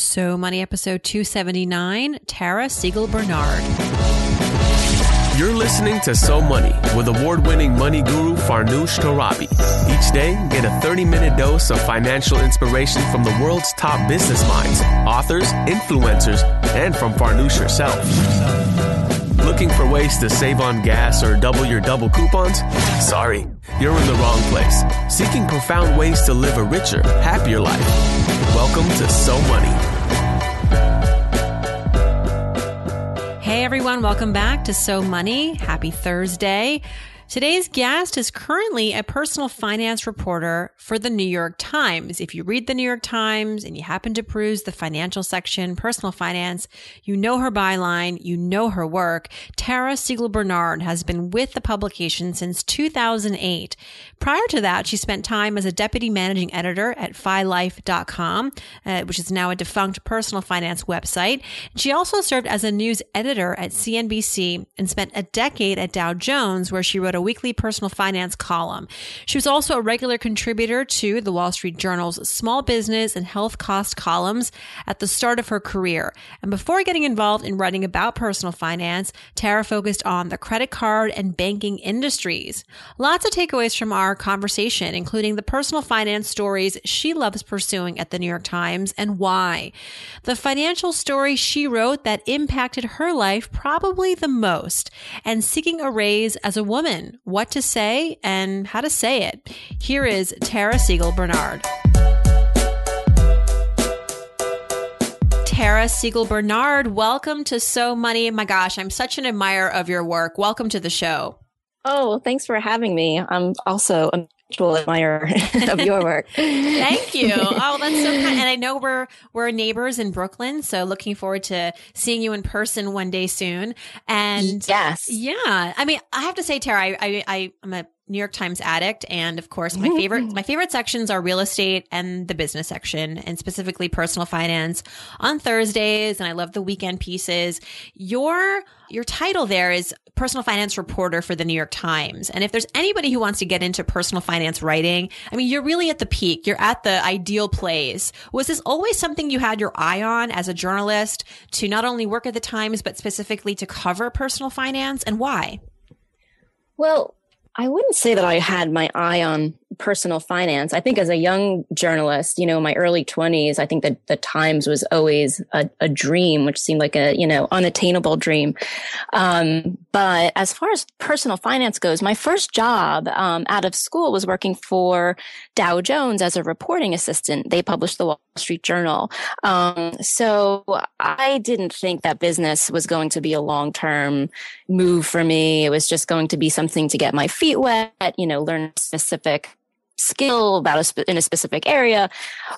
So Money episode 279, Tara Siegel Bernard. You're listening to So Money with award winning money guru Farnoosh Torabi. Each day, get a 30 minute dose of financial inspiration from the world's top business minds, authors, influencers, and from Farnoosh herself. Looking for ways to save on gas or double your double coupons? Sorry, you're in the wrong place. Seeking profound ways to live a richer, happier life. Welcome to So Money. Everyone, welcome back to So Money. Happy Thursday. Today's guest is currently a personal finance reporter for the New York Times. If you read the New York Times and you happen to peruse the financial section, personal finance, you know her byline, you know her work. Tara Siegel Bernard has been with the publication since 2008. Prior to that, she spent time as a deputy managing editor at FiLife.com, uh, which is now a defunct personal finance website. She also served as a news editor at CNBC and spent a decade at Dow Jones, where she wrote a a weekly personal finance column. She was also a regular contributor to the Wall Street Journal's small business and health cost columns at the start of her career. And before getting involved in writing about personal finance, Tara focused on the credit card and banking industries. Lots of takeaways from our conversation, including the personal finance stories she loves pursuing at the New York Times and why. The financial story she wrote that impacted her life probably the most and seeking a raise as a woman what to say and how to say it. Here is Tara Siegel Bernard. Tara Siegel Bernard, welcome to So Money. My gosh, I'm such an admirer of your work. Welcome to the show. Oh, thanks for having me. I'm also a mutual admirer of your work. Thank you. Oh, that's so kind. And I know we're we're neighbors in Brooklyn, so looking forward to seeing you in person one day soon. And yes, yeah. I mean, I have to say, Tara, I I, I am a New York Times addict. And of course, my favorite, my favorite sections are real estate and the business section and specifically personal finance on Thursdays. And I love the weekend pieces. Your, your title there is personal finance reporter for the New York Times. And if there's anybody who wants to get into personal finance writing, I mean, you're really at the peak. You're at the ideal place. Was this always something you had your eye on as a journalist to not only work at the Times, but specifically to cover personal finance and why? Well, I wouldn't say that I had my eye on personal finance. I think as a young journalist, you know, my early 20s, I think that the Times was always a, a dream, which seemed like a, you know, unattainable dream. Um, but as far as personal finance goes, my first job um, out of school was working for Dow Jones as a reporting assistant. They published the Wall Street Journal. Um, so I didn't think that business was going to be a long term move for me. It was just going to be something to get my feet wet, you know, learn specific skill about a spe- in a specific area.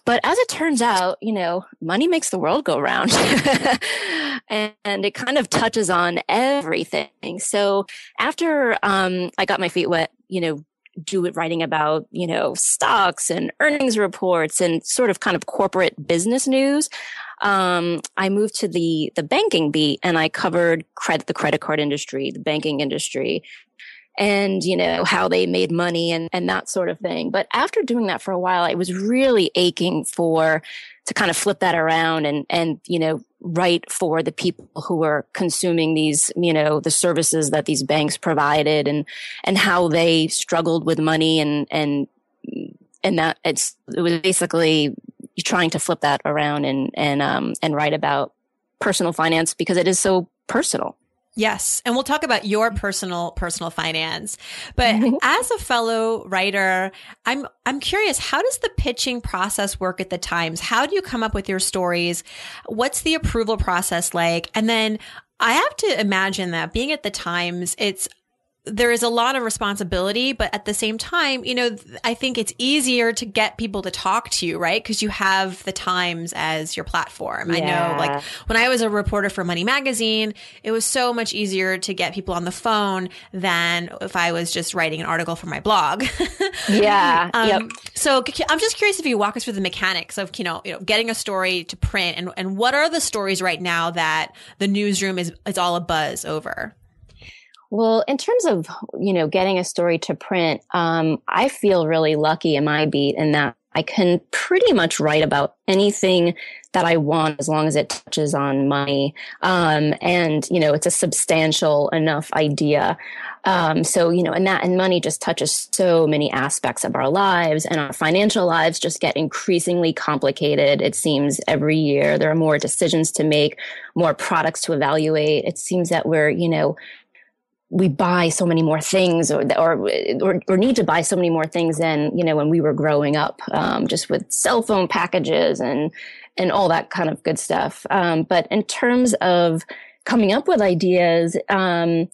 But as it turns out, you know, money makes the world go round and, and, it kind of touches on everything. So after, um, I got my feet wet, you know, do it writing about, you know, stocks and earnings reports and sort of kind of corporate business news. Um, I moved to the, the banking beat and I covered credit, the credit card industry, the banking industry, and you know how they made money and and that sort of thing. But after doing that for a while i was really aching for to kind of flip that around and and you know write for the people who were consuming these you know the services that these banks provided and and how they struggled with money and and and that it's it was basically trying to flip that around and and um and write about personal finance because it is so personal Yes. And we'll talk about your personal, personal finance. But as a fellow writer, I'm, I'm curious, how does the pitching process work at the Times? How do you come up with your stories? What's the approval process like? And then I have to imagine that being at the Times, it's there is a lot of responsibility, but at the same time, you know, I think it's easier to get people to talk to you, right? Because you have the Times as your platform. Yeah. I know, like, when I was a reporter for Money Magazine, it was so much easier to get people on the phone than if I was just writing an article for my blog. yeah. um, yep. So I'm just curious if you walk us through the mechanics of, you know, you know, getting a story to print and, and what are the stories right now that the newsroom is, is all a buzz over? Well, in terms of, you know, getting a story to print, um, I feel really lucky in my beat in that I can pretty much write about anything that I want as long as it touches on money. Um, and, you know, it's a substantial enough idea. Um, so, you know, and that and money just touches so many aspects of our lives and our financial lives just get increasingly complicated. It seems every year there are more decisions to make, more products to evaluate. It seems that we're, you know, we buy so many more things or, or, or, or, need to buy so many more things than, you know, when we were growing up, um, just with cell phone packages and, and all that kind of good stuff. Um, but in terms of coming up with ideas, um,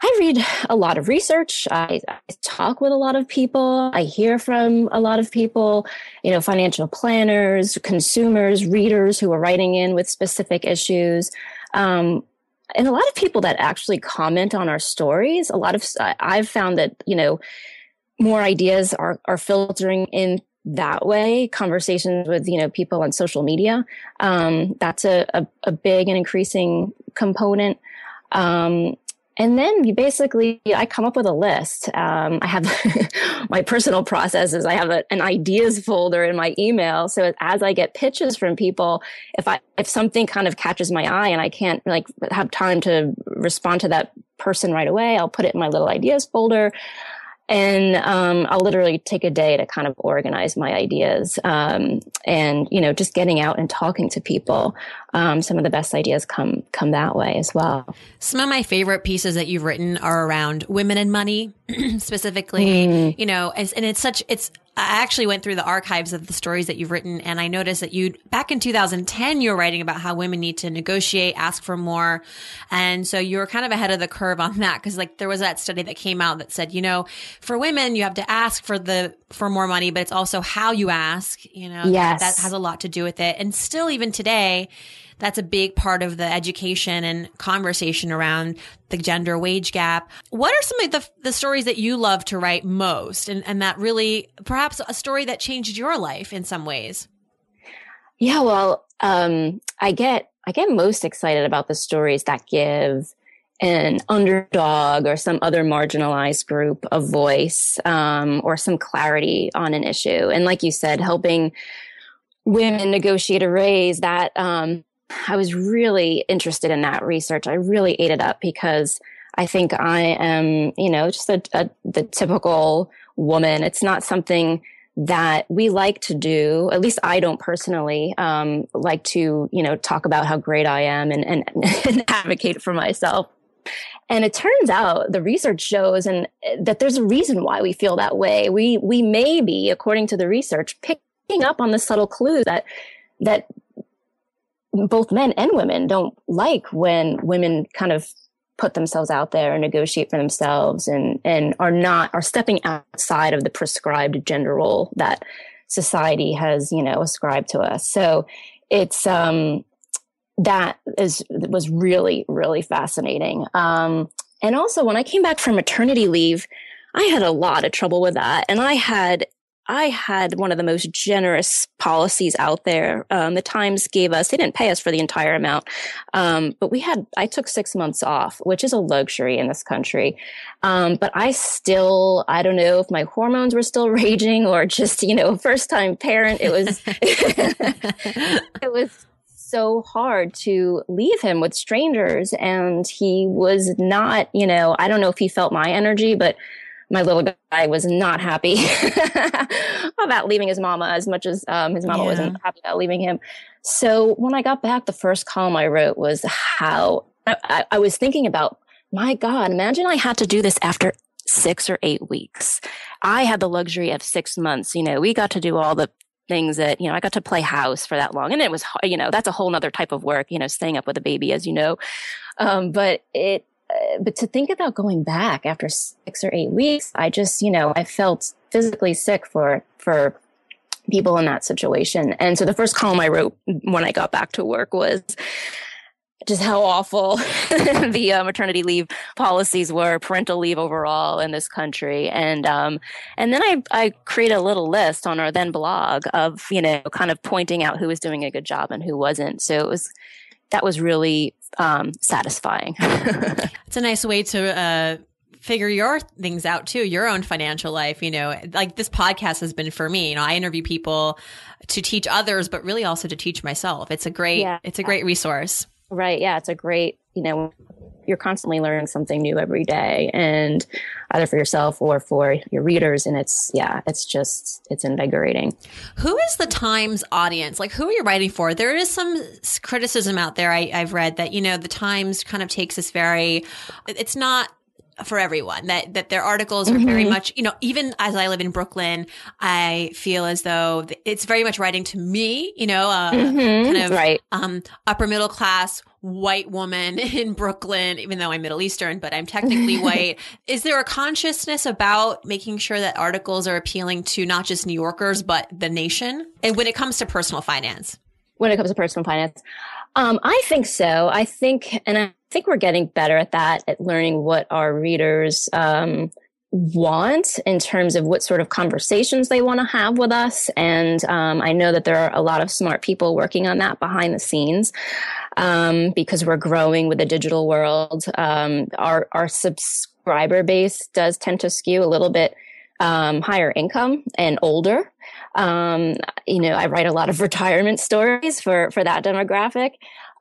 I read a lot of research. I, I, talk with a lot of people. I hear from a lot of people, you know, financial planners, consumers, readers who are writing in with specific issues. Um, and a lot of people that actually comment on our stories a lot of i've found that you know more ideas are are filtering in that way conversations with you know people on social media. Um, that's a, a, a, big and increasing component. Um, and then you basically, I come up with a list. Um, I have my personal processes. I have a, an ideas folder in my email. So as I get pitches from people, if I, if something kind of catches my eye and I can't like have time to respond to that person right away, I'll put it in my little ideas folder and um, I'll literally take a day to kind of organize my ideas. Um, and you know, just getting out and talking to people. Um, some of the best ideas come come that way as well. Some of my favorite pieces that you've written are around women and money, specifically. Mm. You know, and, and it's such it's I actually went through the archives of the stories that you've written and I noticed that you back in 2010 you were writing about how women need to negotiate, ask for more. And so you were kind of ahead of the curve on that because like there was that study that came out that said, you know, for women you have to ask for the for more money, but it's also how you ask, you know. Yes. That has a lot to do with it. And still even today that's a big part of the education and conversation around the gender wage gap. What are some of the, the stories that you love to write most and, and that really perhaps a story that changed your life in some ways? Yeah, well, um, I get I get most excited about the stories that give an underdog or some other marginalized group a voice um, or some clarity on an issue. And like you said, helping women negotiate a raise that um, I was really interested in that research. I really ate it up because I think I am, you know, just a, a, the typical woman. It's not something that we like to do. At least I don't personally um, like to, you know, talk about how great I am and, and, and advocate for myself. And it turns out the research shows and that there's a reason why we feel that way. We we may be, according to the research, picking up on the subtle clues that that both men and women don't like when women kind of put themselves out there and negotiate for themselves and and are not are stepping outside of the prescribed gender role that society has you know ascribed to us. So it's um that is was really really fascinating. Um and also when i came back from maternity leave i had a lot of trouble with that. And i had I had one of the most generous policies out there. Um, the Times gave us, they didn't pay us for the entire amount, um, but we had, I took six months off, which is a luxury in this country. Um, but I still, I don't know if my hormones were still raging or just, you know, first time parent. It was, it was so hard to leave him with strangers. And he was not, you know, I don't know if he felt my energy, but my little guy was not happy about leaving his mama as much as um, his mama yeah. wasn't happy about leaving him. So when I got back, the first column I wrote was how I, I was thinking about, my God, imagine I had to do this after six or eight weeks. I had the luxury of six months. You know, we got to do all the things that, you know, I got to play house for that long. And it was, you know, that's a whole nother type of work, you know, staying up with a baby, as you know. Um, but it, uh, but to think about going back after six or eight weeks, I just, you know, I felt physically sick for, for people in that situation. And so the first column I wrote when I got back to work was just how awful the uh, maternity leave policies were, parental leave overall in this country. And, um, and then I, I created a little list on our then blog of, you know, kind of pointing out who was doing a good job and who wasn't. So it was, that was really um, satisfying. it's a nice way to uh, figure your things out too, your own financial life. You know, like this podcast has been for me. You know, I interview people to teach others, but really also to teach myself. It's a great, yeah. it's a great resource. Right. Yeah. It's a great, you know, you're constantly learning something new every day and either for yourself or for your readers. And it's, yeah, it's just, it's invigorating. Who is the Times audience? Like, who are you writing for? There is some criticism out there I, I've read that, you know, the Times kind of takes this very, it's not for everyone that that their articles are mm-hmm. very much you know even as i live in brooklyn i feel as though it's very much writing to me you know uh, mm-hmm. kind of right. um, upper middle class white woman in brooklyn even though i'm middle eastern but i'm technically white is there a consciousness about making sure that articles are appealing to not just new yorkers but the nation and when it comes to personal finance when it comes to personal finance um, I think so. I think, and I think we're getting better at that, at learning what our readers um, want in terms of what sort of conversations they want to have with us. And um, I know that there are a lot of smart people working on that behind the scenes um, because we're growing with the digital world. Um, our our subscriber base does tend to skew a little bit um, higher income and older. Um, you know, I write a lot of retirement stories for for that demographic.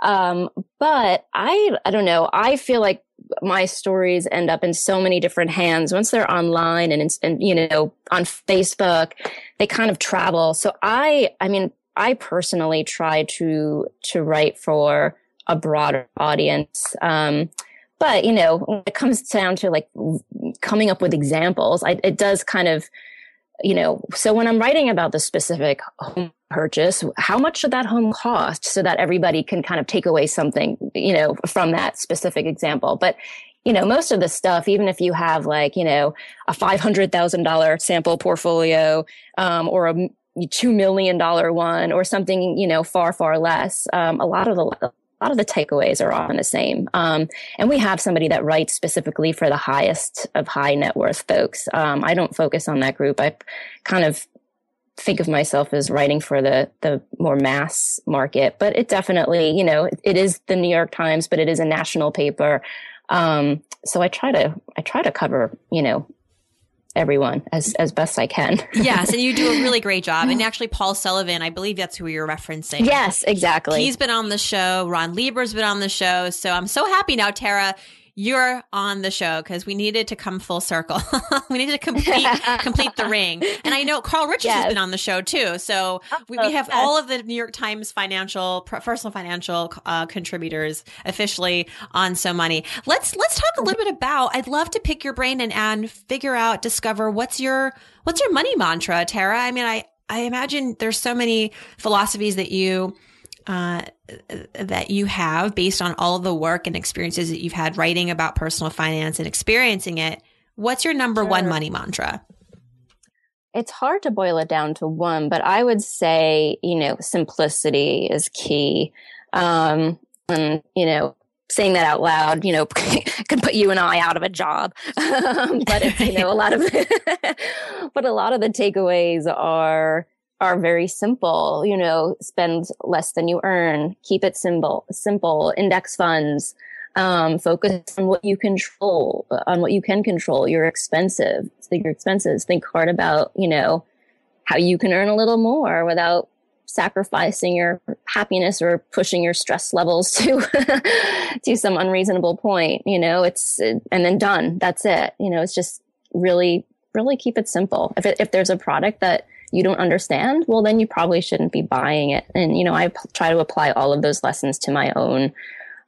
Um, but I, I don't know. I feel like my stories end up in so many different hands once they're online and, and, you know, on Facebook, they kind of travel. So I, I mean, I personally try to, to write for a broader audience. Um, but you know, when it comes down to like coming up with examples, I, it does kind of, you know, so when I'm writing about the specific home purchase, how much should that home cost so that everybody can kind of take away something, you know, from that specific example. But, you know, most of the stuff, even if you have like, you know, a $500,000 sample portfolio, um, or a $2 million one or something, you know, far, far less, um, a lot of the, a lot of the takeaways are often the same. Um, and we have somebody that writes specifically for the highest of high net worth folks. Um, I don't focus on that group. I kind of think of myself as writing for the the more mass market, but it definitely, you know, it, it is the New York Times, but it is a national paper. Um, so I try to I try to cover, you know, everyone as as best I can. yes, and you do a really great job. And actually, Paul Sullivan, I believe that's who you're referencing. Yes, exactly. He's been on the show. Ron Lieber's been on the show. So I'm so happy now, Tara you're on the show because we needed to come full circle. we needed to complete complete the ring. And I know Carl Richards yes. has been on the show too. So we, we have all of the New York Times financial, personal financial uh, contributors officially on So Money. Let's let's talk a little bit about. I'd love to pick your brain and and figure out, discover what's your what's your money mantra, Tara. I mean, I I imagine there's so many philosophies that you uh, that you have based on all the work and experiences that you've had writing about personal finance and experiencing it. What's your number sure. one money mantra? It's hard to boil it down to one, but I would say, you know, simplicity is key. Um, and, you know, saying that out loud, you know, can put you and I out of a job. but it's, you know, a lot of, but a lot of the takeaways are, are very simple. You know, spend less than you earn, keep it simple, simple, index funds, um, focus on what you control, on what you can control, your expensive, your expenses. Think hard about, you know, how you can earn a little more without sacrificing your happiness or pushing your stress levels to to some unreasonable point you know it's and then done that's it you know it's just really really keep it simple if it, if there's a product that you don't understand, well, then you probably shouldn't be buying it. And, you know, I p- try to apply all of those lessons to my own,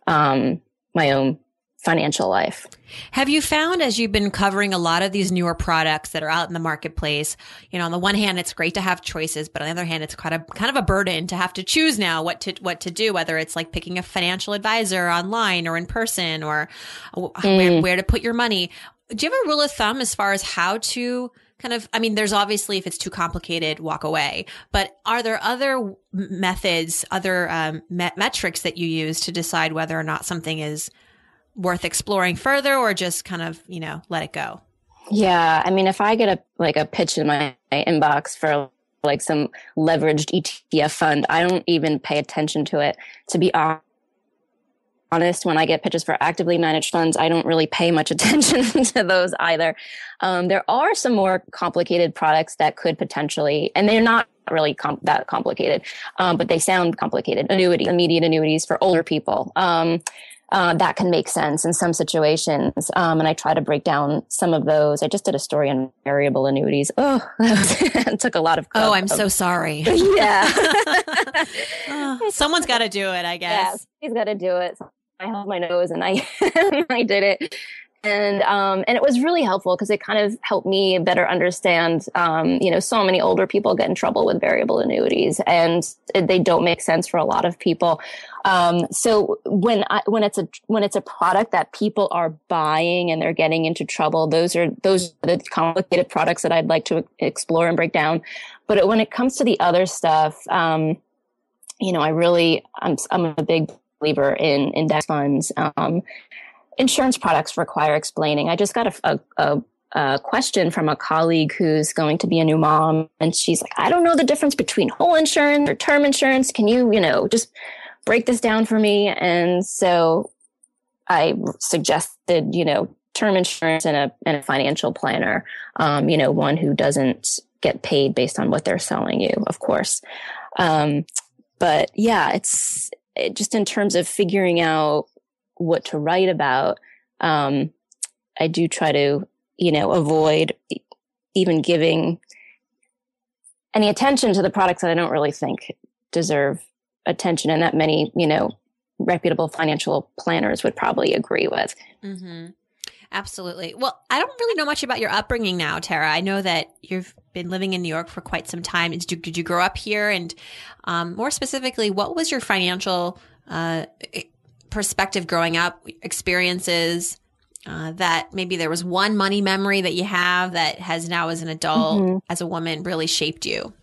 um, my own financial life. Have you found as you've been covering a lot of these newer products that are out in the marketplace, you know, on the one hand, it's great to have choices, but on the other hand, it's kind of, kind of a burden to have to choose now what to, what to do, whether it's like picking a financial advisor online or in person or mm. where, where to put your money. Do you have a rule of thumb as far as how to kind of i mean there's obviously if it's too complicated walk away. But are there other methods other um, met- metrics that you use to decide whether or not something is worth exploring further or just kind of you know let it go? Yeah i mean if i get a like a pitch in my, my inbox for like some leveraged etf fund i don't even pay attention to it. To be honest honest, when I get pitches for actively managed funds, I don't really pay much attention to those either. Um, there are some more complicated products that could potentially, and they're not really com- that complicated, um, but they sound complicated. Annuity, immediate annuities for older people. Um, uh, that can make sense in some situations. Um, and I try to break down some of those. I just did a story on variable annuities. Oh, took a lot of. Oh, I'm of, so sorry. Yeah. oh, someone's got to do it, I guess. Yeah, he's got to do it. I held my nose and I I did it. And um, and it was really helpful because it kind of helped me better understand. Um, you know, so many older people get in trouble with variable annuities, and they don't make sense for a lot of people. Um, so when I, when it's a when it's a product that people are buying and they're getting into trouble, those are those are the complicated products that I'd like to explore and break down. But when it comes to the other stuff, um, you know, I really I'm I'm a big believer in index funds. Um, insurance products require explaining. I just got a, a, a, question from a colleague who's going to be a new mom, and she's like, "I don't know the difference between whole insurance or term insurance. Can you, you know, just break this down for me?" And so I suggested, you know, term insurance and a and a financial planner. Um, you know, one who doesn't get paid based on what they're selling you, of course. Um, but yeah, it's it, just in terms of figuring out what to write about, um, I do try to, you know, avoid even giving any attention to the products that I don't really think deserve attention and that many, you know, reputable financial planners would probably agree with. Mm-hmm. Absolutely. Well, I don't really know much about your upbringing now, Tara. I know that you've been living in New York for quite some time. Did you, did you grow up here? And um, more specifically, what was your financial uh, perspective growing up, experiences? Uh, that maybe there was one money memory that you have that has now as an adult, mm-hmm. as a woman, really shaped you?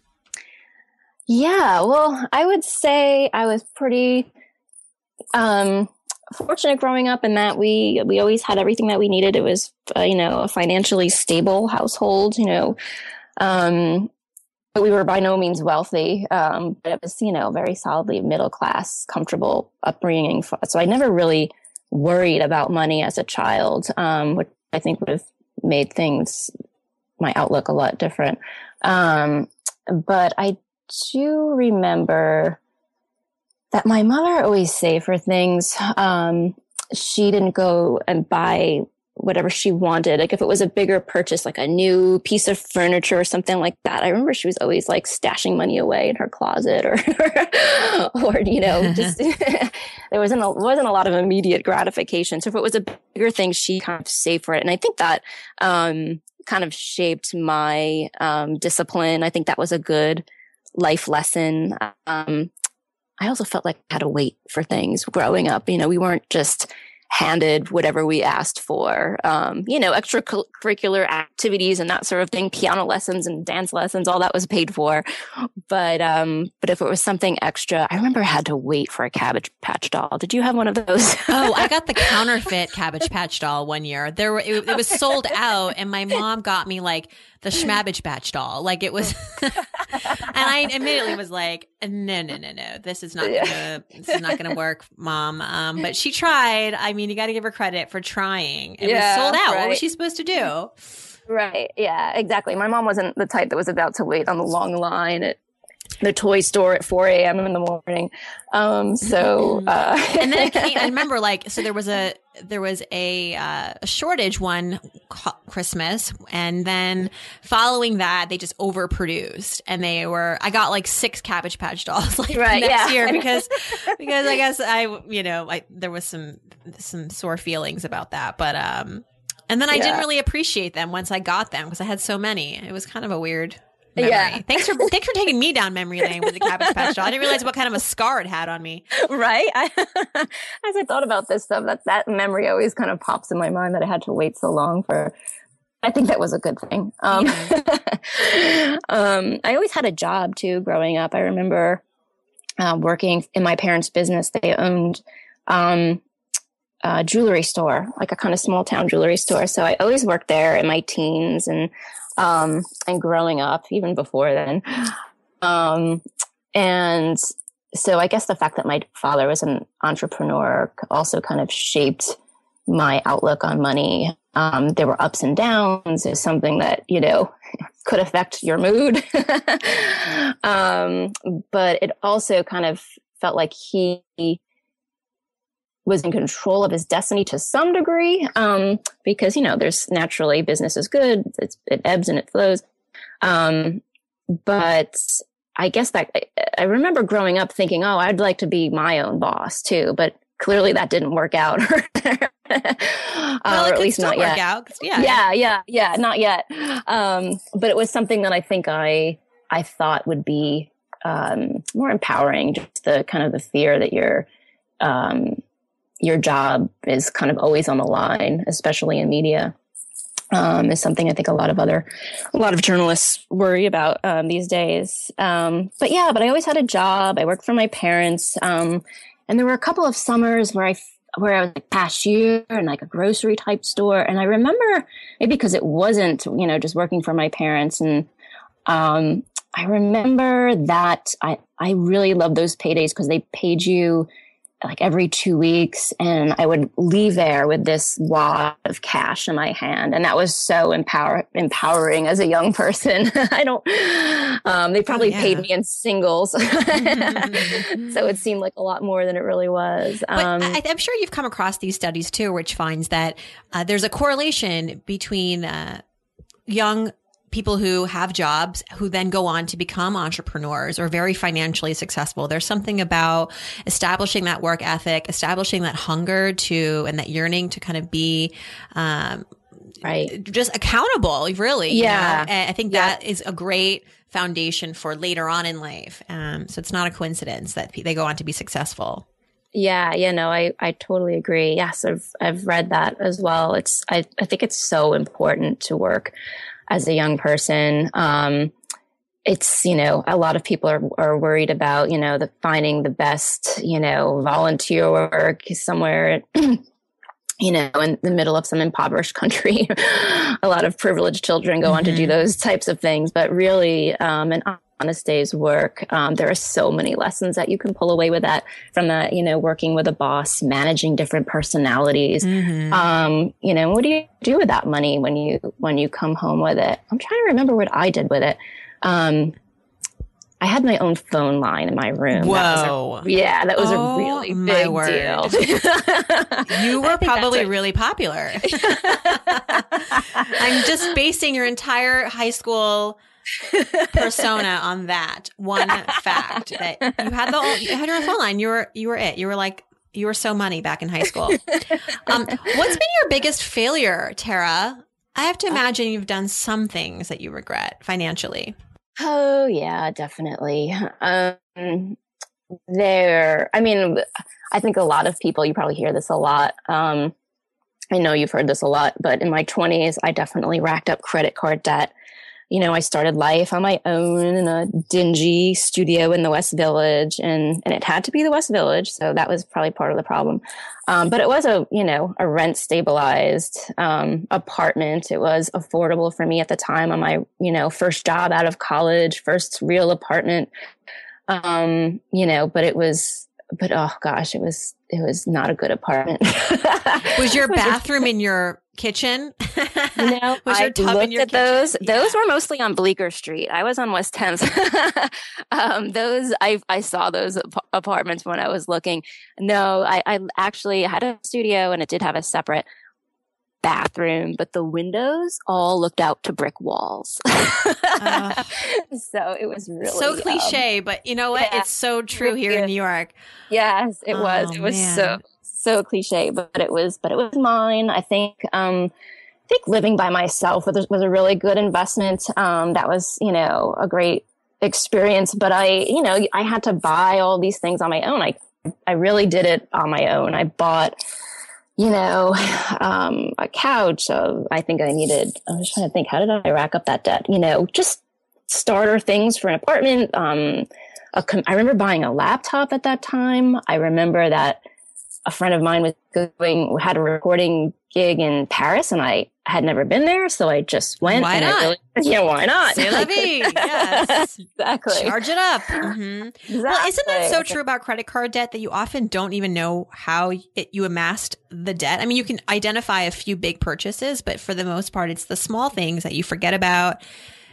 Yeah, well, I would say I was pretty um, fortunate growing up in that we we always had everything that we needed. It was uh, you know a financially stable household. You know, um, but we were by no means wealthy. Um, but it was you know very solidly middle class, comfortable upbringing. So I never really worried about money as a child, um, which I think would have made things my outlook a lot different. Um, but I do remember that my mother always say for things. Um, she didn't go and buy whatever she wanted. Like if it was a bigger purchase, like a new piece of furniture or something like that. I remember she was always like stashing money away in her closet or, or, you know, just there wasn't a, wasn't a lot of immediate gratification. So if it was a bigger thing, she kind of saved for it. And I think that, um, kind of shaped my, um, discipline. I think that was a good life lesson. Um, I also felt like I had to wait for things growing up. You know, we weren't just handed whatever we asked for. Um, you know, extracurricular activities and that sort of thing, piano lessons and dance lessons, all that was paid for. But um, but if it was something extra, I remember I had to wait for a Cabbage Patch doll. Did you have one of those? oh, I got the counterfeit Cabbage Patch doll one year. There were it, it was sold out, and my mom got me like the Schmabbage Patch doll. Like it was, I immediately was like, no, no, no, no, this is not gonna, this is not gonna work, mom. Um, but she tried. I mean, you got to give her credit for trying. It yeah, was sold out. Right. What was she supposed to do? Right. Yeah, exactly. My mom wasn't the type that was about to wait on the long line at the toy store at 4 a.m. in the morning. Um, so, mm-hmm. uh, and then came, I remember like, so there was a, there was a, uh, a shortage one Christmas. And then following that, they just overproduced and they were, I got like six cabbage patch dolls like right, next yeah. year because, because I guess I, you know, I, there was some, some sore feelings about that, but, um, and then I yeah. didn't really appreciate them once I got them because I had so many. It was kind of a weird memory. Yeah. Thanks for thanks for taking me down memory lane with the Cabbage Patch doll. I didn't realize what kind of a scar it had on me. Right. I, as I thought about this stuff, that that memory always kind of pops in my mind that I had to wait so long for. I think that was a good thing. Um, yeah. um, I always had a job too growing up. I remember uh, working in my parents' business. They owned um, a jewelry store, like a kind of small town jewelry store. So I always worked there in my teens and um, and growing up, even before then. Um, and so I guess the fact that my father was an entrepreneur also kind of shaped my outlook on money. Um, there were ups and downs. Is something that you know could affect your mood, um, but it also kind of felt like he was in control of his destiny to some degree um, because you know there's naturally business is good it's, it ebbs and it flows. Um, but i guess that i remember growing up thinking oh i'd like to be my own boss too but clearly that didn't work out. Uh, well, or at least not yet. out, yeah. Yeah yeah yeah not yet. Um, but it was something that i think i i thought would be um, more empowering just the kind of the fear that you're um, your job is kind of always on the line, especially in media. Um, is something I think a lot of other, a lot of journalists worry about um, these days. Um, but yeah, but I always had a job. I worked for my parents, um, and there were a couple of summers where I where I was like cashier in like a grocery type store, and I remember maybe because it wasn't you know just working for my parents, and um, I remember that I I really loved those paydays because they paid you like every two weeks and I would leave there with this wad of cash in my hand. And that was so empower- empowering as a young person. I don't, um, they probably oh, yeah. paid me in singles. so it seemed like a lot more than it really was. Um, I, am sure you've come across these studies too, which finds that uh, there's a correlation between uh, young people who have jobs who then go on to become entrepreneurs or very financially successful. There's something about establishing that work ethic, establishing that hunger to and that yearning to kind of be um, right just accountable really yeah you know? i think yeah. that is a great foundation for later on in life um, so it's not a coincidence that they go on to be successful yeah, yeah, no, I, I totally agree. Yes, I've I've read that as well. It's I, I think it's so important to work as a young person. Um, it's you know a lot of people are, are worried about you know the finding the best you know volunteer work somewhere you know in the middle of some impoverished country a lot of privileged children go mm-hmm. on to do mm-hmm. those types of things but really um, an honest day's work um, there are so many lessons that you can pull away with that from that you know working with a boss managing different personalities mm-hmm. um, you know what do you do with that money when you when you come home with it i'm trying to remember what i did with it um, I had my own phone line in my room. Whoa. That a, yeah, that was oh, a really big deal. you were probably really popular. I'm just basing your entire high school persona on that one fact that you had the you had your phone line. You were you were it. You were like you were so money back in high school. Um, what's been your biggest failure, Tara? I have to uh, imagine you've done some things that you regret financially. Oh yeah, definitely. Um, there, I mean, I think a lot of people. You probably hear this a lot. Um, I know you've heard this a lot, but in my 20s, I definitely racked up credit card debt you know, I started life on my own in a dingy studio in the West Village and, and it had to be the West Village. So that was probably part of the problem. Um, but it was a, you know, a rent stabilized, um, apartment. It was affordable for me at the time on my, you know, first job out of college, first real apartment. Um, you know, but it was, but oh gosh, it was, it was not a good apartment. was your bathroom in your kitchen? No, was your I tub looked at kitchen? those. Yeah. Those were mostly on Bleecker Street. I was on West 10th. um, those I I saw those ap- apartments when I was looking. No, I, I actually had a studio and it did have a separate bathroom, but the windows all looked out to brick walls. uh, so it was really so cliche, um, but you know what? Yeah, it's so true here in New York. Yes, it oh, was. It was man. so so cliche, but it was but it was mine. I think um I think living by myself was, was a really good investment. Um that was, you know, a great experience, but I, you know, I had to buy all these things on my own. I I really did it on my own. I bought you know, um, a couch. I think I needed, I was trying to think, how did I rack up that debt? You know, just starter things for an apartment. Um, remember buying a laptop at that time. I remember that a friend of mine was going had a recording gig in Paris, and I had never been there, so I just went. Why not? Really, yeah, why not? La vie. Yes, exactly. Charge it up. Mm-hmm. exactly. Well, isn't that so true about credit card debt that you often don't even know how it, you amassed the debt? I mean, you can identify a few big purchases, but for the most part, it's the small things that you forget about.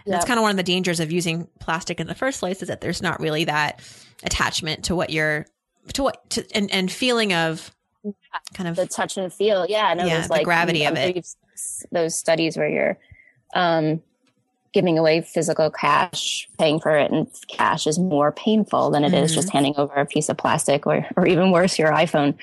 That's kind of one of the dangers of using plastic in the first place is that there's not really that attachment to what you're to what to and, and feeling of kind of the touch and feel. Yeah, no, Yeah, the like gravity of it. Those studies where you're um, giving away physical cash, paying for it in cash is more painful than it is Mhm. just handing over a piece of plastic or, or even worse, your iPhone.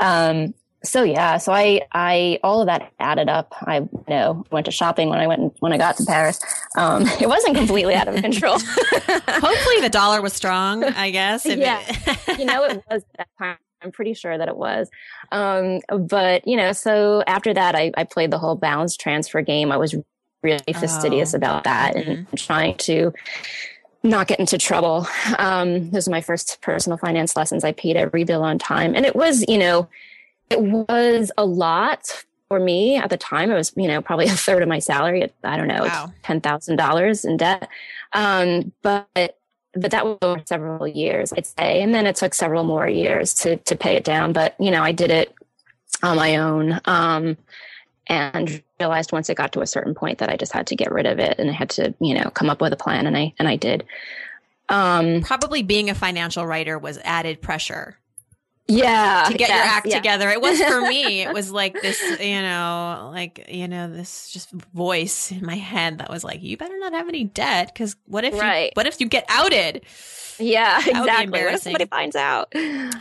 Um, so yeah, so I, I, all of that added up. I you know went to shopping when I went when I got to Paris. Um, it wasn't completely out of control. hopefully the dollar was strong, I guess. Yeah. you know, it was at that time. I'm pretty sure that it was. Um, but you know, so after that, I, I played the whole balance transfer game. I was really fastidious Oh. about that and trying to not get into trouble. Um, those are my first personal finance lessons. I paid every bill on time, and it was, you know, it was a lot for me at the time. It was, you know, probably a third of my salary. I don't know, Wow. ten thousand dollars in debt. Um, but but that was over several years, I'd say, and then it took several more years to to pay it down. But you know, I did it on my own, um, and realized once it got to a certain point that I just had to get rid of it, and I had to, you know, come up with a plan, and I and I did. Um, Probably being a financial writer was added pressure yeah, to get your act yeah. together. It was for me. It was like this, you know, like you know, this just voice in my head that was like, "You better not have any debt, because what if you, Right. what if you get outed?" Yeah, exactly. What if somebody finds out?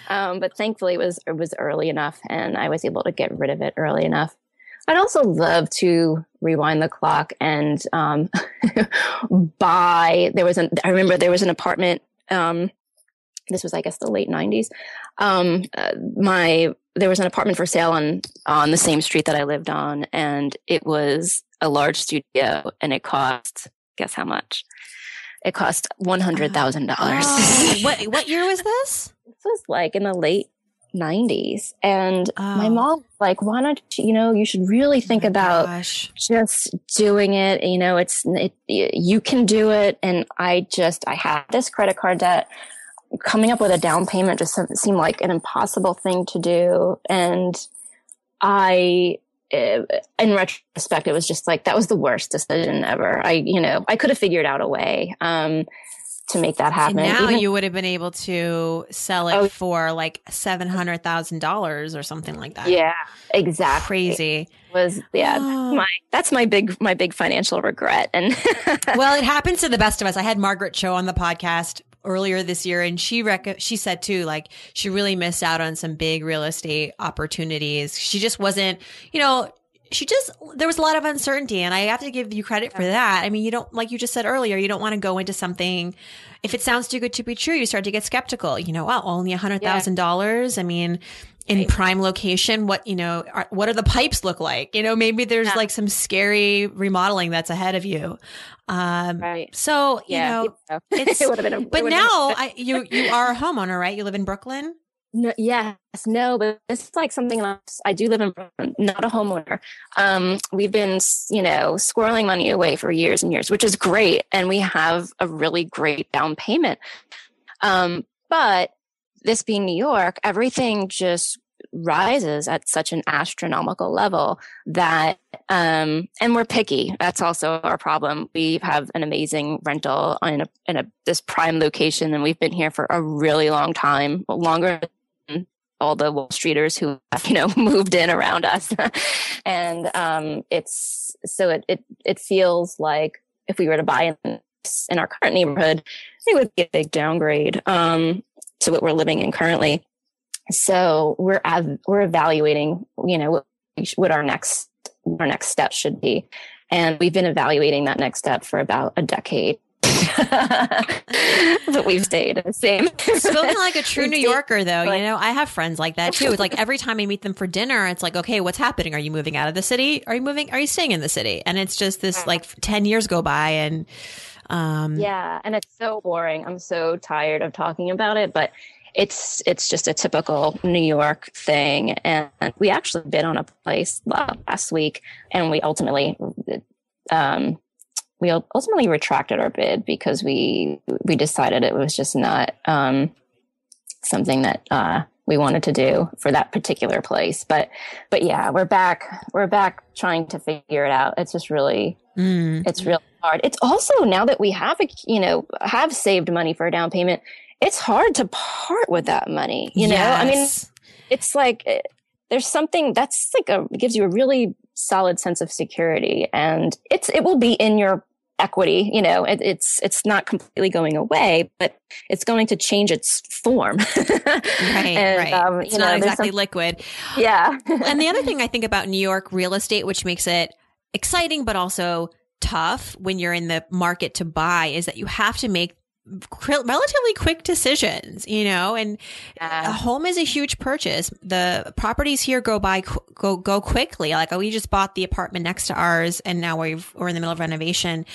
Um, but thankfully, it was it was early enough, and I was able to get rid of it early enough. I'd also love to rewind the clock and um, buy. There was an. I remember there was an apartment. Um, this was, I guess, the late '90s. Um, uh, my there was an apartment for sale on on the same street that I lived on, and it was a large studio, and it cost. Guess how much? It cost one hundred thousand dollars. Oh, what what year was this? this was like in the late 90s and my Oh. mom was like why not you you know you should really think Oh about gosh. just doing it you know it's it, you can do it and i just i had this credit card debt coming up with a down payment just seemed like an impossible thing to do and i eh, in retrospect it was just like that was the worst decision ever i you know i could have figured out a way um to make that And happen now Even- you would have been able to sell it Oh. for like seven hundred thousand dollars or something like that. yeah exactly crazy. was yeah Oh. that's my that's my big my big financial regret and well, it happens to the best of us. I had Margaret Cho on the podcast earlier this year, and she rec- she said too, like she really missed out on some big real estate opportunities. She just wasn't, you know. She just there was a lot of uncertainty, and I have to give you credit for that. I mean, you don't like you just said earlier, you don't want to go into something if it sounds too good to be true. You start to get skeptical. You know, wow, only a hundred thousand dollars. I mean, in prime location, what you know, are, what are the pipes look like? You know, maybe there's Yeah. like some scary remodeling that's ahead of you. Um, right so yeah you know, it's- it would have been a, but been now a- I, you you are a homeowner, right? You live in Brooklyn. no, yes no but is like something else i do live in Brooklyn, not a homeowner um we've been you know squirreling money away for years and years which is great and we have a really great down payment um but this being new york everything just rises at such an astronomical level that um and we're picky. That's also our problem. We have an amazing rental in a in a this prime location and we've been here for a really long time longer than all the wall streeters who you know moved in around us. And um it's so it it, it feels like if we were to buy in, in our current neighborhood it would be a big downgrade. Um to what we're living in currently so we're av- we're evaluating you know what, what our next our next step should be and we've been evaluating that next step for about a decade but we've stayed the same Spoken like a true New Yorker, though. but- You know, I have friends like that too. It's like every time I meet them for dinner, it's like, okay, what's happening? Are you moving out of the city? Are you moving? Are you staying in the city? And it's just this like ten years go by, and um, Yeah, and it's so boring. I'm so tired of talking about it, but it's it's just a typical New York thing. And we actually bid on a place last week, and we ultimately um, we ultimately retracted our bid because we we decided it was just not um, something that uh, we wanted to do for that particular place. But but yeah, we're back. We're back trying to figure it out. It's just really mm. it's really hard. It's also now that we have a you know have saved money for a down payment, it's hard to part with that money. You know, yes. I mean, it's like eh, there's something that's like a gives you a really solid sense of security, and it's it will be in your equity you know it, it's it's not completely going away but it's going to change its form right and, right um, it's not exactly some, liquid yeah and the other thing i think about new york real estate which makes it exciting but also tough when you're in the market to buy is that you have to make relatively quick decisions, you know, and yeah. a home is a huge purchase. The properties here go by, go, go quickly. Like oh, we just bought the apartment next to ours and now we've, we're in the middle of renovation,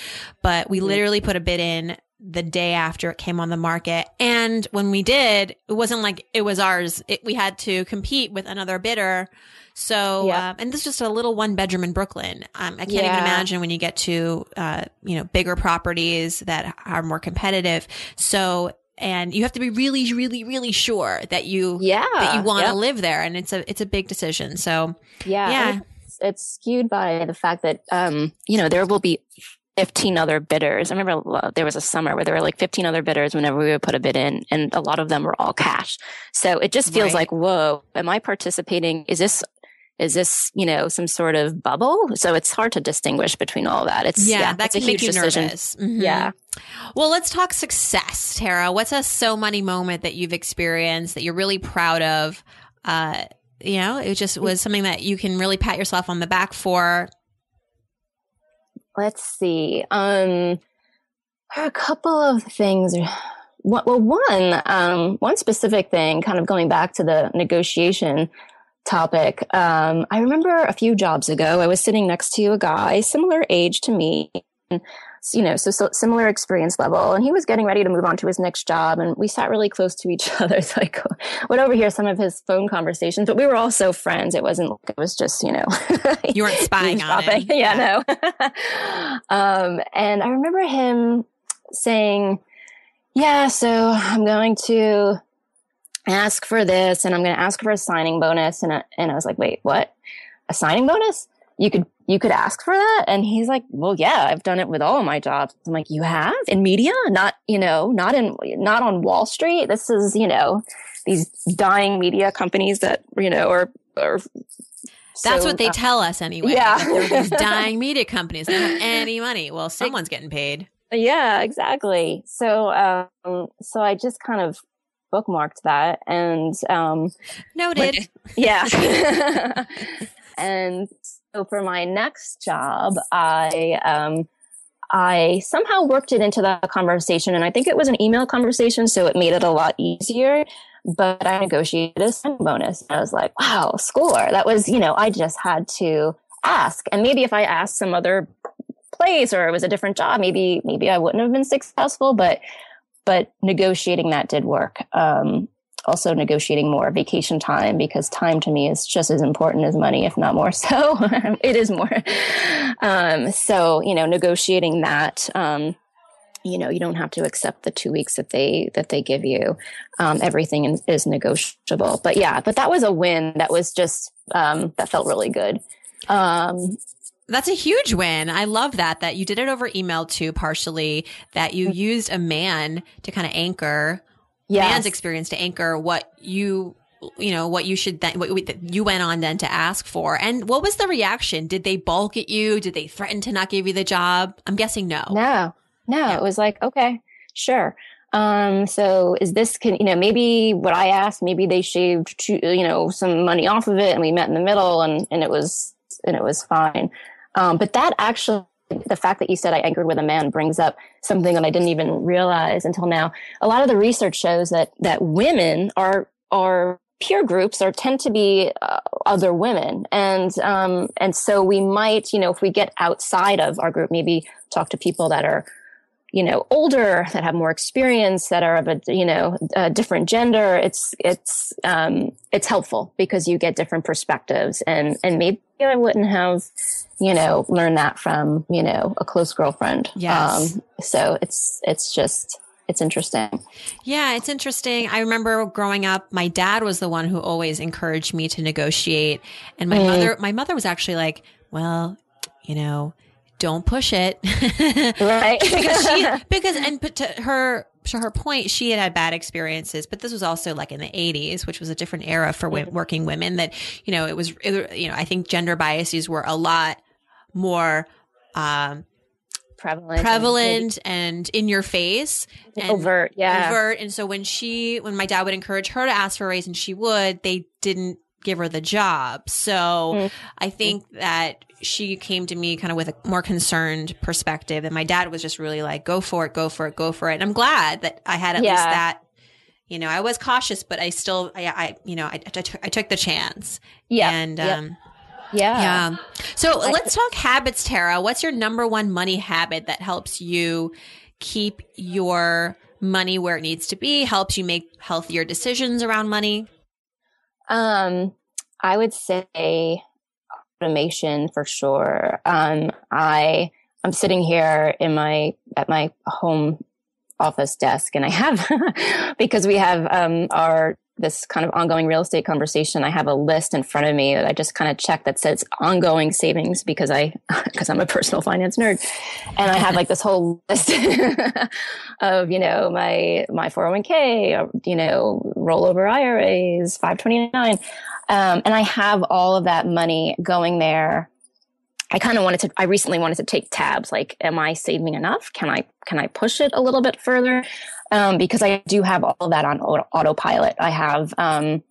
but we mm-hmm. literally put a bid in the day after it came on the market. And when we did, it wasn't like it was ours. It, we had to compete with another bidder so, um, and this is just a little one bedroom in Brooklyn. Um, I can't yeah. even imagine when you get to, uh, you know, bigger properties that are more competitive. So, and you have to be really, really, really sure that you, yeah, that you want to yep. live there. And it's a, it's a big decision. So, yeah, yeah. It's, it's skewed by the fact that, um, you know, there will be 15 other bidders. I remember there was a summer where there were like 15 other bidders whenever we would put a bid in, and a lot of them were all cash. So it just feels right. like, whoa, am I participating? Is this is this you know some sort of bubble so it's hard to distinguish between all that it's yeah, yeah that it's can make you decision. nervous mm-hmm. yeah well let's talk success tara what's a so money moment that you've experienced that you're really proud of uh you know it just was something that you can really pat yourself on the back for let's see um a couple of things well one um one specific thing kind of going back to the negotiation topic. Um, I remember a few jobs ago, I was sitting next to a guy similar age to me. And, you know, so, so, similar experience level. And he was getting ready to move on to his next job. And we sat really close to each other. So I would overhear some of his phone conversations, but we were also friends. It wasn't, it was just, you know, you weren't spying on him. Yeah, no. um, and I remember him saying, yeah, so I'm going to ask for this and I'm going to ask for a signing bonus. And I, and I was like, wait, what? A signing bonus? You could, you could ask for that. And he's like, well, yeah, I've done it with all of my jobs. I'm like, you have in media, not, you know, not in, not on Wall Street. This is, you know, these dying media companies that, you know, are, are that's so, what they uh, tell us anyway. Yeah. These dying media companies. They don't have any money. Well, someone's getting paid. Yeah, exactly. So, um, so I just kind of bookmarked that and um noted yeah and so for my next job i um i somehow worked it into the conversation and i think it was an email conversation so it made it a lot easier but i negotiated a sign bonus i was like wow score that was you know i just had to ask and maybe if i asked some other place or it was a different job maybe maybe i wouldn't have been successful but but negotiating that did work. Um, also negotiating more vacation time because time to me is just as important as money, if not more so. it is more. Um, so, you know, negotiating that, um, you know, you don't have to accept the two weeks that they, that they give you. Um, everything is, is, negotiable, but yeah, but that was a win. That was just, um, that felt really good. Um, that's a huge win. I love that, that you did it over email too, partially, that you mm-hmm. used a man to kind of anchor yes. man's experience to anchor what you, you know, what you should then, what you went on then to ask for. And what was the reaction? Did they balk at you? Did they threaten to not give you the job? I'm guessing no. No, no. Yeah. It was like, okay, sure. Um, so is this, can, you know, maybe what I asked, maybe they shaved, you know, some money off of it and we met in the middle and, and it was, and it was fine. Um, but that actually, the fact that you said I anchored with a man brings up something that I didn't even realize until now. A lot of the research shows that that women are are peer groups or tend to be uh, other women and um, and so we might you know if we get outside of our group maybe talk to people that are you know, older, that have more experience, that are of a, you know, a different gender, it's, it's, um, it's helpful because you get different perspectives and, and maybe I wouldn't have, you know, learned that from, you know, a close girlfriend. Yes. Um, so it's, it's just, it's interesting. Yeah, it's interesting. I remember growing up, my dad was the one who always encouraged me to negotiate. And my mm. mother, my mother was actually like, well, you know, don't push it. right. because she, because, and to her, to her point, she had had bad experiences, but this was also like in the 80s, which was a different era for mm. working women that, you know, it was, it, you know, I think gender biases were a lot more, um, prevalent, prevalent and, and in your face and overt, yeah, overt. And so when she, when my dad would encourage her to ask for a raise and she would, they didn't give her the job. So mm. I think that she came to me kind of with a more concerned perspective, and my dad was just really like, "Go for it, go for it, go for it." And I'm glad that I had at yeah. least that. You know, I was cautious, but I still, I, I you know, I, I, t- I took the chance. Yeah, and yep. um, yeah. Yeah. So let's talk habits, Tara. What's your number one money habit that helps you keep your money where it needs to be, helps you make healthier decisions around money? Um, I would say automation for sure. Um, I, I'm sitting here in my, at my home office desk and I have, because we have, um, our this kind of ongoing real estate conversation, I have a list in front of me that I just kind of check that says ongoing savings because I, because I'm a personal finance nerd. And I have like this whole list of, you know, my, my 401k, you know, rollover IRAs, 529. Um, and I have all of that money going there I kind of wanted to, I recently wanted to take tabs. Like, am I saving enough? Can I, can I push it a little bit further? Um, because I do have all that on auto, autopilot. I have, um,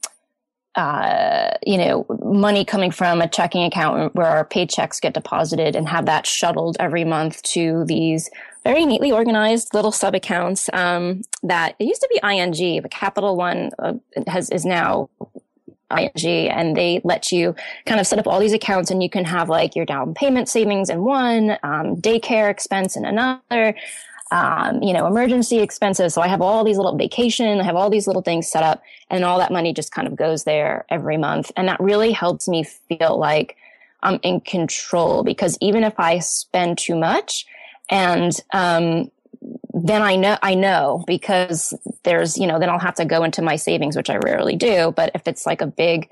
uh, you know, money coming from a checking account where our paychecks get deposited and have that shuttled every month to these very neatly organized little sub accounts. Um, that it used to be ING, but Capital One uh, has, is now ING and they let you kind of set up all these accounts and you can have like your down payment savings in one, um, daycare expense in another, um, you know, emergency expenses. So I have all these little vacation, I have all these little things set up and all that money just kind of goes there every month. And that really helps me feel like I'm in control because even if I spend too much and, um, then I know, I know because there's, you know, then I'll have to go into my savings, which I rarely do. But if it's like a big,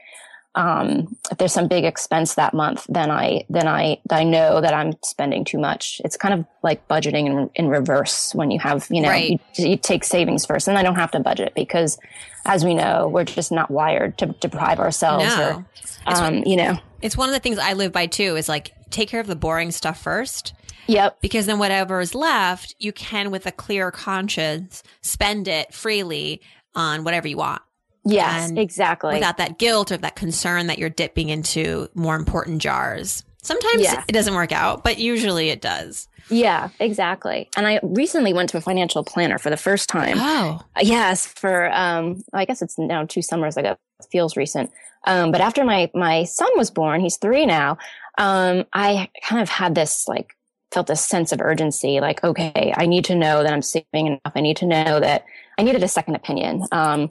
um, if there's some big expense that month, then I, then I, I know that I'm spending too much. It's kind of like budgeting in, in reverse when you have, you know, right. you, you, take savings first and I don't have to budget because as we know, we're just not wired to deprive ourselves no. or, um, you know, it's one of the things I live by too is like take care of the boring stuff first Yep. Because then whatever is left, you can, with a clear conscience, spend it freely on whatever you want. Yes, exactly. Without that guilt or that concern that you're dipping into more important jars. Sometimes yeah. it doesn't work out, but usually it does. Yeah, exactly. And I recently went to a financial planner for the first time. Oh. Yes, for um I guess it's now two summers ago. It feels recent. Um but after my my son was born, he's 3 now. Um I kind of had this like felt a sense of urgency like okay i need to know that i'm saving enough i need to know that i needed a second opinion um,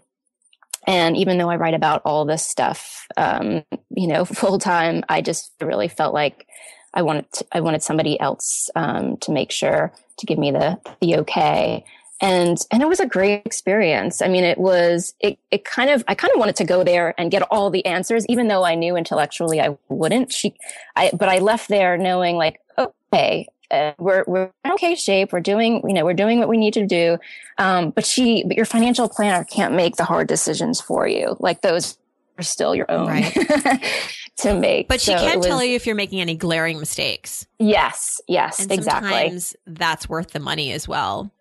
and even though i write about all this stuff um, you know full time i just really felt like i wanted to, i wanted somebody else um, to make sure to give me the the okay. And and it was a great experience. I mean it was it, it kind of i kind of wanted to go there and get all the answers even though i knew intellectually i wouldn't. She i but i left there knowing like okay uh, we're we're in okay shape. We're doing you know we're doing what we need to do. Um, but she but your financial planner can't make the hard decisions for you. Like those are still your own right. to make. But she so can was, tell you if you're making any glaring mistakes. Yes yes and exactly. sometimes that's worth the money as well.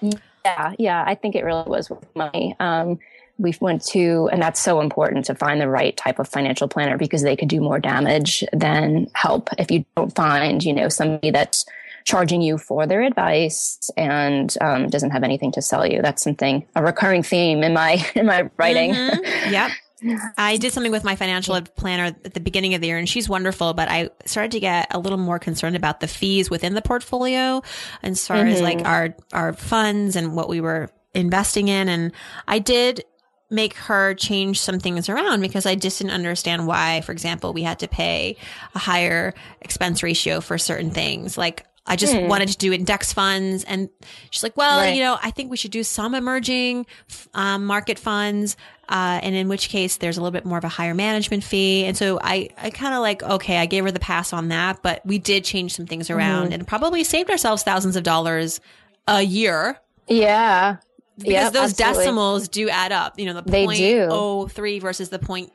Yeah, yeah, I think it really was with money. Um, we went to, and that's so important to find the right type of financial planner because they could do more damage than help if you don't find, you know, somebody that's charging you for their advice and um, doesn't have anything to sell you. That's something a recurring theme in my in my writing. Mm-hmm. Yep. I did something with my financial planner at the beginning of the year and she's wonderful, but I started to get a little more concerned about the fees within the portfolio as far mm-hmm. as like our, our funds and what we were investing in. And I did make her change some things around because I just didn't understand why, for example, we had to pay a higher expense ratio for certain things. Like I just hmm. wanted to do index funds. And she's like, well, right. you know, I think we should do some emerging um, market funds. Uh, and in which case there's a little bit more of a higher management fee. And so I, I kind of like, okay, I gave her the pass on that, but we did change some things around mm. and probably saved ourselves thousands of dollars a year. Yeah. Because yep, those absolutely. decimals do add up. You know, the they point do. oh three versus the point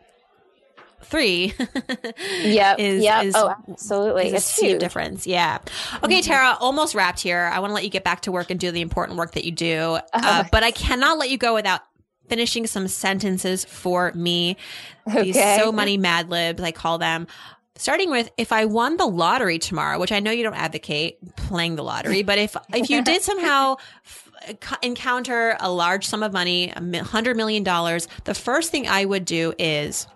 three. yeah. Is, yep. is, oh, absolutely. Is it's a huge difference. Yeah. Okay, mm-hmm. Tara, almost wrapped here. I want to let you get back to work and do the important work that you do. Uh, uh, but I cannot let you go without finishing some sentences for me. Okay. These so money mad libs, I call them. Starting with if I won the lottery tomorrow, which I know you don't advocate playing the lottery, but if if you did somehow encounter a large sum of money, a hundred million dollars, the first thing I would do is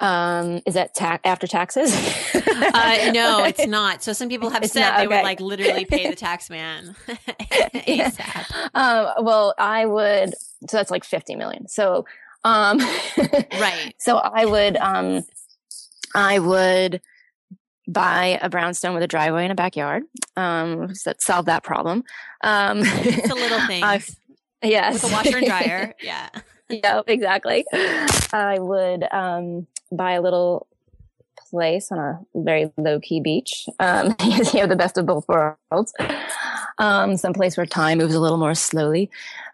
um, is that ta- after taxes? uh, no, it's not. So some people have it's said not, okay. they would like literally pay the tax man ASAP. Um, well, I would. So that's like fifty million. So, um, right. So I would, um, I would buy a brownstone with a driveway and a backyard. Um, that solve that problem. Um, it's a little thing. Yes, with a washer and dryer. Yeah. yeah, exactly. I would um, buy a little place on a very low key beach. Um, you have the best of both worlds. Um, some place where time moves a little more slowly.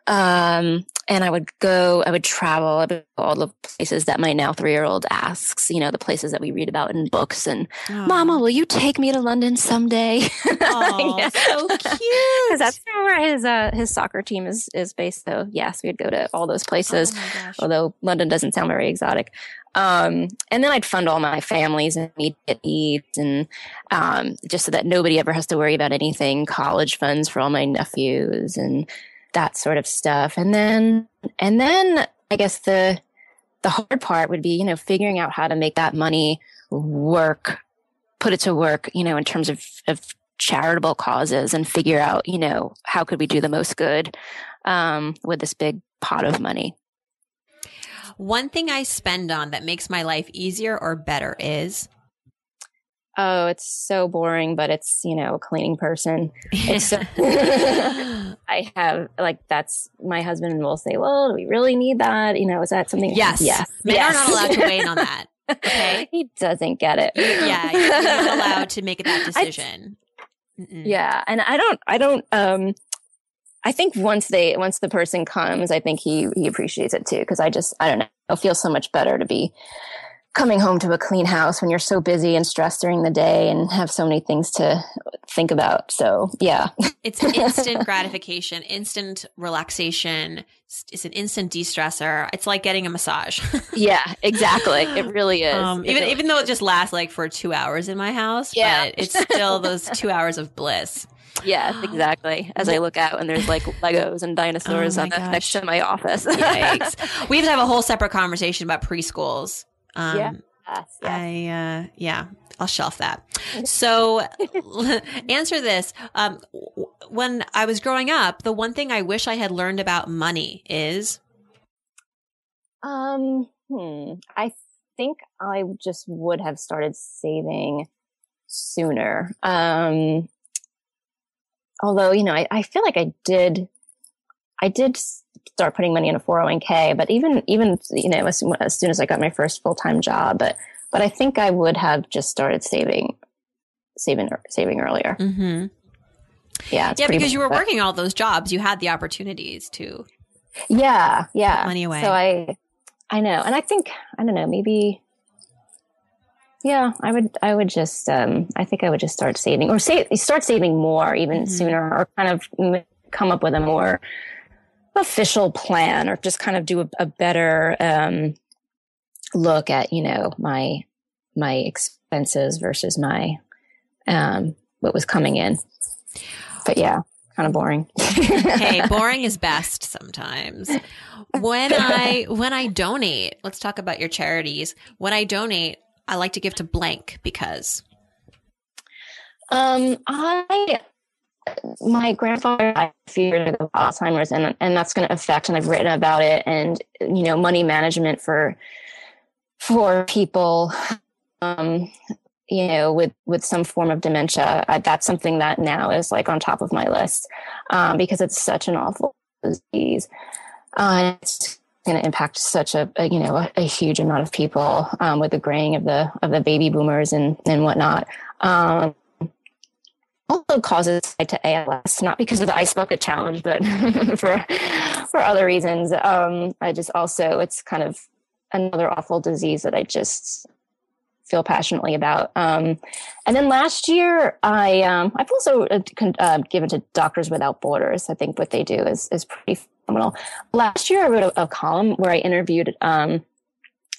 Um, and I would go, I would travel I would all the places that my now three year old asks, you know, the places that we read about in books and Aww. mama, will you take me to London someday? Oh, yeah. so cute. Cause that's where his, uh, his soccer team is, is based. So yes, we'd go to all those places, oh although London doesn't sound very exotic. Um, and then I'd fund all my families and immediate needs and, um, just so that nobody ever has to worry about anything, college funds for all my nephews and, that sort of stuff. And then, and then I guess the, the hard part would be, you know, figuring out how to make that money work, put it to work, you know, in terms of, of charitable causes and figure out, you know, how could we do the most good, um, with this big pot of money. One thing I spend on that makes my life easier or better is oh, it's so boring, but it's, you know, a cleaning person. It's so, I have like, that's my husband will say, well, do we really need that? You know, is that something? Yes. Yes. Men yes. are not allowed to weigh in on that. Okay. he doesn't get it. Yeah. You're not allowed to make that decision. I, yeah. And I don't, I don't, um, I think once they, once the person comes, I think he, he appreciates it too. Cause I just, I don't know, it feels so much better to be coming home to a clean house when you're so busy and stressed during the day and have so many things to think about. So, yeah. it's instant gratification, instant relaxation. It's an instant de-stressor. It's like getting a massage. yeah, exactly. It really is. Um, even really even though it just lasts like for 2 hours in my house, yeah. but it's still those 2 hours of bliss. Yes, exactly. As I look out and there's like Legos and dinosaurs oh the, next to my office. We have to have a whole separate conversation about preschools um, yeah. Yes, yes. I, uh, yeah, I'll shelf that. So answer this. Um, when I was growing up, the one thing I wish I had learned about money is, um, hmm, I think I just would have started saving sooner. Um, although, you know, I, I feel like I did, I did start putting money in a 401k. But even, even, you know, as, as soon as I got my first full time job, but, but I think I would have just started saving, saving, saving earlier. Mm-hmm. Yeah. Yeah. Because you were working all those jobs. You had the opportunities to. Yeah. Yeah. money away. So I, I know. And I think, I don't know, maybe, yeah, I would, I would just, um, I think I would just start saving or say, start saving more even mm-hmm. sooner or kind of come up with a more official plan or just kind of do a, a better um, look at you know my my expenses versus my um, what was coming in but yeah kind of boring. hey, boring is best sometimes. When I when I donate, let's talk about your charities. When I donate, I like to give to blank because um I my grandfather died a few Alzheimer's and and that's going to affect and I've written about it and you know money management for for people um you know with with some form of dementia I, that's something that now is like on top of my list um, because it's such an awful disease uh, it's going to impact such a, a you know a, a, huge amount of people um, with the graying of the of the baby boomers and and whatnot um, also causes to ALS, not because of the ice bucket challenge, but for for other reasons. Um, I just also it's kind of another awful disease that I just feel passionately about. Um, and then last year, I um, I've also uh, uh, given to Doctors Without Borders. I think what they do is is pretty phenomenal. Last year, I wrote a, a column where I interviewed um,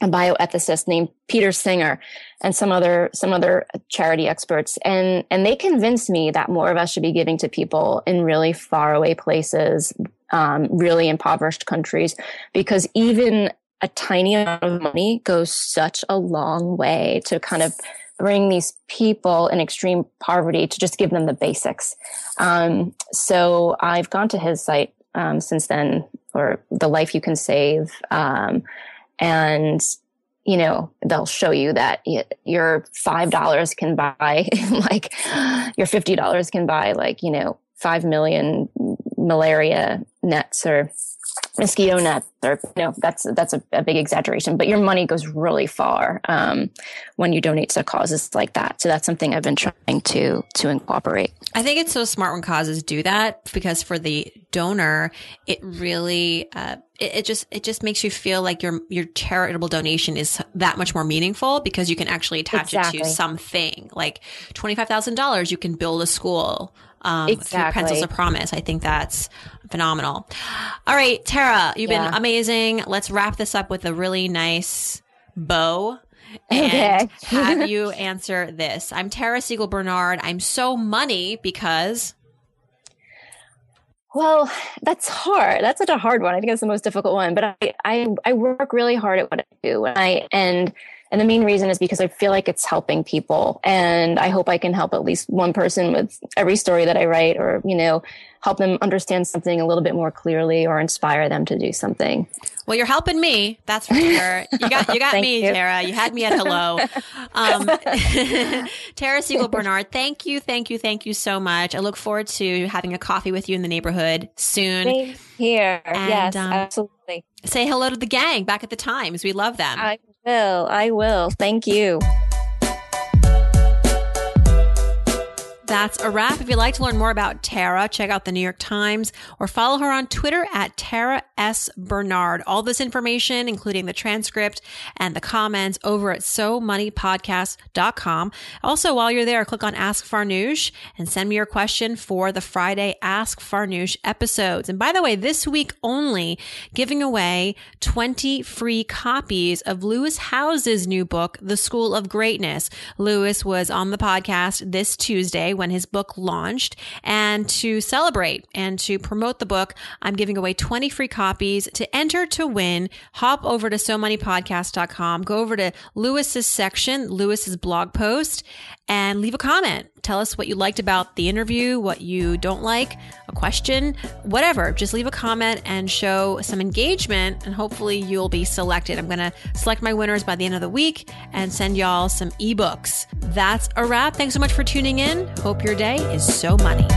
a bioethicist named Peter Singer and some other some other charity experts, and and they convinced me that more of us should be giving to people in really faraway places, um, really impoverished countries, because even a tiny amount of money goes such a long way to kind of bring these people in extreme poverty to just give them the basics. Um, so I've gone to his site um, since then, or the life you can save, um, and you know they'll show you that your five dollars can buy like your fifty dollars can buy like you know five million malaria nets or mosquito nets or you know that's that's a, a, big exaggeration but your money goes really far um, when you donate to causes like that. So that's something i've been trying to to incorporate. I think it's so smart when causes do that because for the donor it really uh, it, it, just it just makes you feel like your your charitable donation is that much more meaningful because you can actually attach exactly. it to something like $25000 you can build a school um, exactly. through Pencils of Promise. I think that's phenomenal. All right, Tara, you've yeah. been amazing. Let's wrap this up with a really nice bow and okay. have you answer this. I'm Tara Siegel Bernard. I'm so money because. Well, that's hard. That's such a hard one. I think it's the most difficult one. But I, I, I work really hard at what I do, and I and and the main reason is because I feel like it's helping people. And I hope I can help at least one person with every story that I write or, you know, help them understand something a little bit more clearly or inspire them to do something. Well, you're helping me. That's for sure. You got you got me, you. Tara. You had me at hello. Um, Tara Siegel Bernard, thank you, thank you, thank you so much. I look forward to having a coffee with you in the neighborhood soon. Same here. And, yes, um, absolutely. Say hello to the gang back at the Times. We love them. I will. I will. Thank you. That's a wrap. If you'd like to learn more about Tara, check out the New York Times or follow her on Twitter at Tara S. Bernard. All this information, including the transcript and the comments over at SoMoneyPodcast.com. Also, while you're there, click on Ask Farnoosh and send me your question for the Friday Ask Farnoosh episodes. And by the way, this week only, giving away 20 free copies of Lewis Howes's new book, The School of Greatness. Lewis was on the podcast this Tuesday when his book launched. And to celebrate and to promote the book, I'm giving away 20 free copies. To enter to win, hop over to SoMoneyPodcast.com, go over to Lewis's section, Lewis's blog post, and leave a comment. Tell us what you liked about the interview, what you don't like, a question, whatever. Just leave a comment and show some engagement, and hopefully you'll be selected. I'm going to select my winners by the end of the week and send y'all some ebooks. That's a wrap. Thanks so much for tuning in. Hope your day is so money.